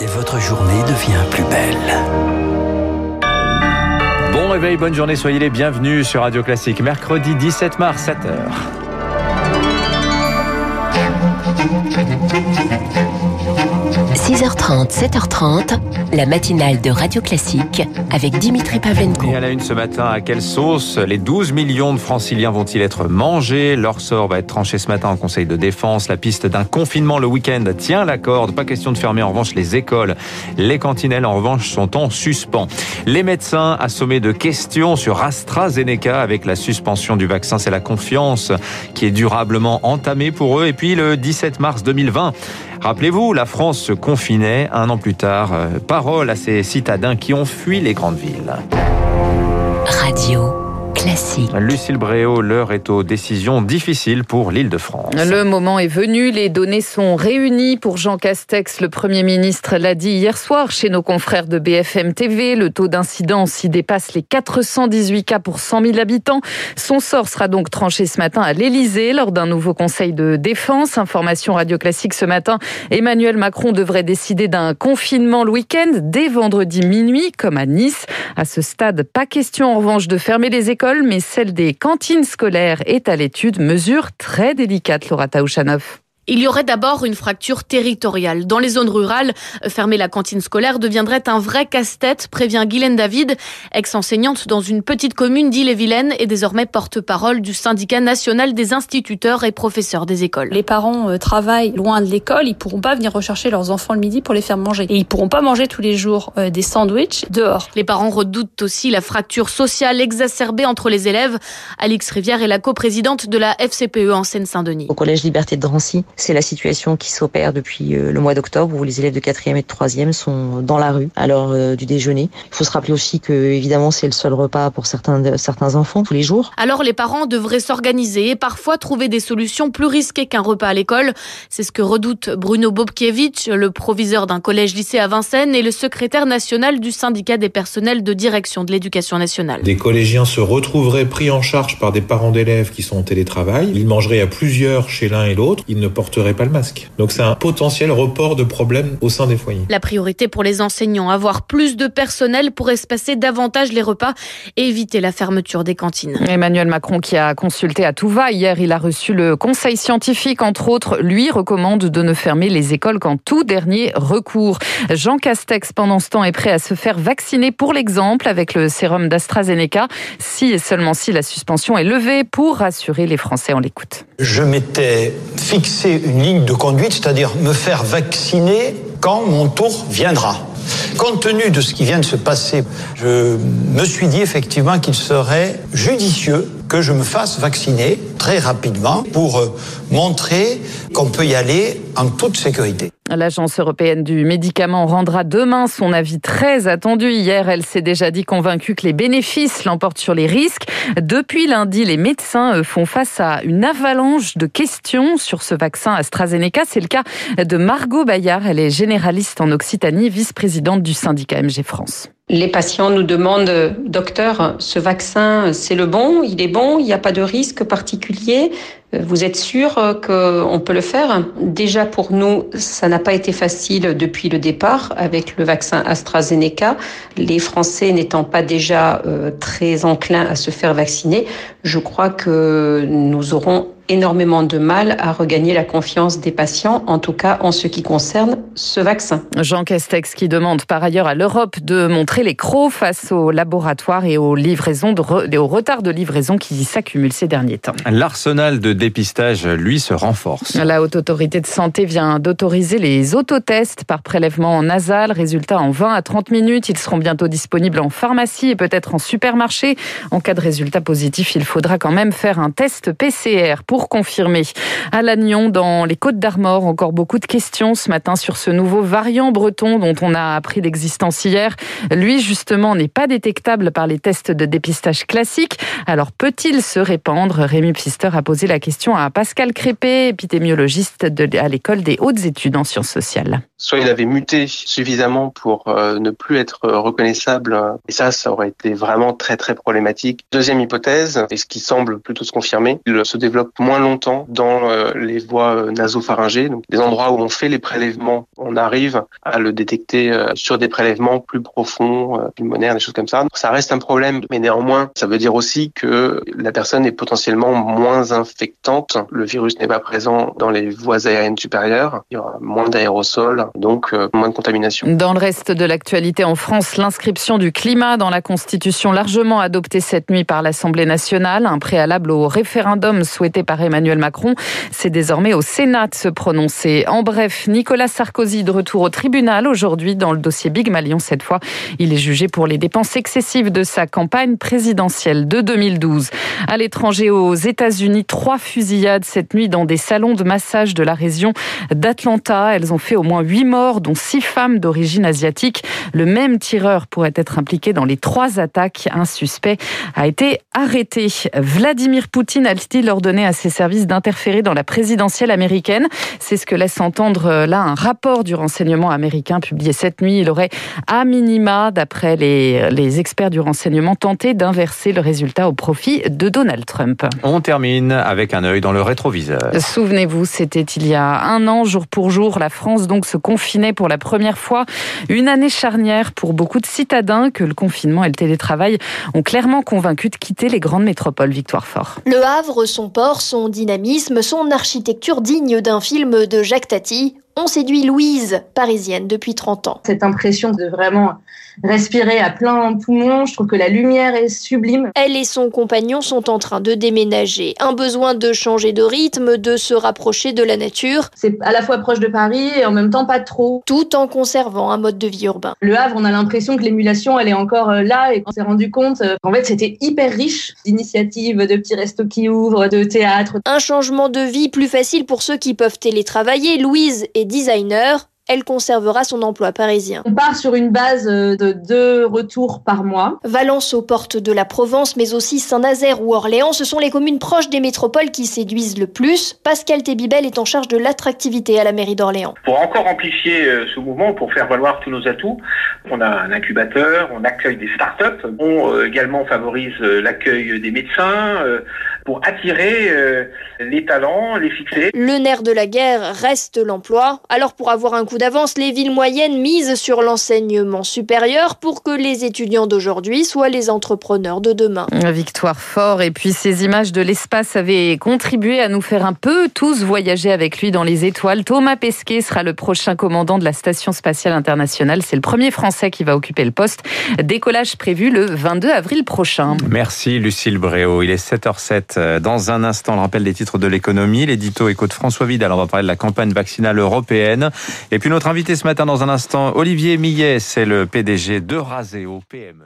et votre journée devient plus belle. Bon réveil, bonne journée, soyez les bienvenus sur Radio Classique. Mercredi 17 mars, 7h. 6h30, 7h30, la matinale de Radio Classique avec Dimitri Pavlenko. Et à la une ce matin, à quelle sauce les 12 millions de franciliens vont-ils être mangés? Leur sort va être tranché ce matin en Conseil de défense. La piste d'un confinement le week-end tient la corde. Pas question de fermer en revanche les écoles. Les cantinelles en revanche sont en suspens. Les médecins assommés de questions sur AstraZeneca avec la suspension du vaccin. C'est la confiance qui est durablement entamée pour eux. Et puis le 17 mars 2020, Rappelez-vous, la France se confinait un an plus tard. Euh, parole à ces citadins qui ont fui les grandes villes. Radio. Classique. Lucille Bréau, l'heure est aux décisions difficiles pour l'île de France. Le moment est venu, les données sont réunies pour Jean Castex. Le Premier ministre l'a dit hier soir chez nos confrères de BFM TV. Le taux d'incidence y dépasse les 418 cas pour 100 000 habitants. Son sort sera donc tranché ce matin à l'Elysée lors d'un nouveau conseil de défense. Information radio classique ce matin. Emmanuel Macron devrait décider d'un confinement le week-end dès vendredi minuit, comme à Nice. À ce stade, pas question en revanche de fermer les écoles mais celle des cantines scolaires est à l'étude. Mesure très délicate, Laura Taouchanov. Il y aurait d'abord une fracture territoriale. Dans les zones rurales, fermer la cantine scolaire deviendrait un vrai casse-tête, prévient Guylaine David, ex-enseignante dans une petite commune d'Ille-et-Vilaine et désormais porte-parole du syndicat national des instituteurs et professeurs des écoles. Les parents euh, travaillent loin de l'école, ils pourront pas venir rechercher leurs enfants le midi pour les faire manger. Et ils pourront pas manger tous les jours euh, des sandwichs dehors. Les parents redoutent aussi la fracture sociale exacerbée entre les élèves. Alix Rivière est la coprésidente de la FCPE en Seine-Saint-Denis. Au collège Liberté de Drancy, c'est la situation qui s'opère depuis euh, le mois d'octobre où les élèves de 4e et de 3e sont dans la rue à l'heure euh, du déjeuner. Il faut se rappeler aussi que évidemment c'est le seul repas pour certains certains enfants tous les jours. Alors les parents devraient s'organiser et parfois trouver des solutions plus risquées qu'un repas à l'école. C'est ce que redoute Bruno Bobkiewicz, le proviseur d'un collège-lycée à Vincennes et le secrétaire national du syndicat des personnels de direction de l'éducation nationale. Des collégiens se retrouveraient pris en charge par des parents d'élèves qui sont en télétravail. Ils mangeraient à plusieurs chez l'un et l'autre. Ils ne porterait pas le masque. Donc c'est un potentiel report de problèmes au sein des foyers. La priorité pour les enseignants, avoir plus de personnel pour espacer davantage les repas et éviter la fermeture des cantines. Emmanuel Macron qui a consulté à tout va hier, il a reçu le conseil scientifique entre autres, lui recommande de ne fermer les écoles qu'en tout dernier recours. Jean Castex pendant ce temps est prêt à se faire vacciner pour l'exemple avec le sérum d'AstraZeneca si et seulement si la suspension est levée pour rassurer les Français. On l'écoute. Je m'étais fixé une ligne de conduite, c'est-à-dire me faire vacciner quand mon tour viendra. Compte tenu de ce qui vient de se passer, je me suis dit effectivement qu'il serait judicieux que je me fasse vacciner très rapidement pour euh, montrer qu'on peut y aller en toute sécurité. L'Agence européenne du médicament rendra demain son avis très attendu. Hier, elle s'est déjà dit convaincue que les bénéfices l'emportent sur les risques. Depuis lundi, les médecins font face à une avalanche de questions sur ce vaccin AstraZeneca. C'est le cas de Margot Bayard. Elle est généraliste en Occitanie, vice-présidente du syndicat MG France. Les patients nous demandent, docteur, ce vaccin, c'est le bon, il est bon, il n'y a pas de risque particulier? Vous êtes sûr qu'on peut le faire? Déjà pour nous, ça n'a pas été facile depuis le départ avec le vaccin AstraZeneca. Les Français n'étant pas déjà euh, très enclins à se faire vacciner, je crois que nous aurons énormément de mal à regagner la confiance des patients, en tout cas en ce qui concerne ce vaccin. Jean Castex qui demande par ailleurs à l'Europe de montrer les crocs face aux laboratoires et aux livraisons de au retard de livraison qui s'accumulent ces derniers temps. L'arsenal de dépistage, lui, se renforce. La Haute Autorité de Santé vient d'autoriser les autotests par prélèvement nasal. Résultat en 20 à 30 minutes. Ils seront bientôt disponibles en pharmacie et peut-être en supermarché. En cas de résultat positif, il faudra quand même faire un test PCR pour confirmer. À Lannion, dans les Côtes d'Armor, encore beaucoup de questions ce matin sur ce nouveau variant breton dont on a appris l'existence hier. Lui, justement, n'est pas détectable par les tests de dépistage classiques. Alors, peut-il se répandre? Rémi Pfister a posé la question à Pascal Crépé, épidémiologiste de, à l'école des hautes études en sciences sociales. Soit il avait muté suffisamment pour euh, ne plus être reconnaissable, et ça, ça aurait été vraiment très très problématique. Deuxième hypothèse, et ce qui semble plutôt se confirmer, il se développe moins longtemps dans euh, les voies nasopharyngées, donc des endroits où on fait les prélèvements, on arrive à le détecter euh, sur des prélèvements plus profonds, pulmonaires, des choses comme ça. Ça reste un problème, mais néanmoins, ça veut dire aussi que la personne est potentiellement moins infectante. Le virus n'est pas présent dans les voies aériennes supérieures, il y aura moins d'aérosols donc euh, moins de contamination. Dans le reste de l'actualité en France, l'inscription du climat dans la Constitution largement adoptée cette nuit par l'Assemblée nationale, un préalable au référendum souhaité par Emmanuel Macron, c'est désormais au Sénat de se prononcer. En bref, Nicolas Sarkozy de retour au tribunal aujourd'hui dans le dossier Big Malion cette fois. Il est jugé pour les dépenses excessives de sa campagne présidentielle de 2012. À l'étranger, aux États-Unis, trois fusillades cette nuit dans des salons de massage de la région d'Atlanta. Elles ont fait au moins huit huit morts, dont six femmes d'origine asiatique. Le même tireur pourrait être impliqué dans les trois attaques. Un suspect a été arrêté. Vladimir Poutine a-t-il ordonné à ses services d'interférer dans la présidentielle américaine? C'est ce que laisse entendre euh, là un rapport du renseignement américain publié cette nuit. Il aurait, à minima, d'après les, les experts du renseignement, tenté d'inverser le résultat au profit de Donald Trump. On termine avec un œil dans le rétroviseur. Souvenez-vous, c'était il y a un an, jour pour jour, la France donc se confinés pour la première fois. Une année charnière pour beaucoup de citadins que le confinement et le télétravail ont clairement convaincu de quitter les grandes métropoles. Victoire Fort. Le Havre, son port, son dynamisme, son architecture digne d'un film de Jacques Tati ont séduit Louise, parisienne depuis 30 ans. Cette impression de vraiment respirer à plein poumon. Je trouve que la lumière est sublime. Elle et son compagnon sont en train de déménager. Un besoin de changer de rythme, de se rapprocher de la nature. C'est à la fois proche de Paris et en même temps pas trop. Tout en conservant un mode de vie urbain. Le Havre, on a l'impression que l'émulation, elle est encore euh, là et qu'on s'est rendu compte euh, en fait, c'était hyper riche d'initiatives, de petits restos qui ouvrent, de théâtre. Un changement de vie plus facile pour ceux qui peuvent télétravailler. Louise est designer elle conservera son emploi parisien. On part sur une base euh, de deux retours par mois. Valence aux portes de la Provence, mais aussi Saint-Nazaire ou Orléans, ce sont les communes proches des métropoles qui séduisent le plus. Pascal Tébibel est en charge de l'attractivité à la mairie d'Orléans. Pour encore amplifier euh, ce mouvement, pour faire valoir tous nos atouts, on a un incubateur, on accueille des start-up, on euh, également favorise l'accueil des médecins pour attirer les talents, les fixer. Le nerf de la guerre reste l'emploi. Alors pour avoir un coup d'avance, les villes moyennes misent sur l'enseignement supérieur pour que les étudiants d'aujourd'hui soient les entrepreneurs de demain. Victoire fort. Et puis ces images de l'espace avaient contribué à nous faire un peu tous voyager avec lui dans les étoiles. Thomas Pesquet sera le prochain commandant de la Station spatiale internationale. C'est le premier Français qui va occuper le poste. Décollage prévu le 22 avril prochain. Merci Lucille Bréau. Il est 7h07. Dans un instant, le rappel des titres de l'économie. L'édito éco de François Vidal. On va parler de la campagne vaccinale européenne. Et puis notre invité ce matin dans un instant, Olivier Millet, c'est le PDG de Raseo PME.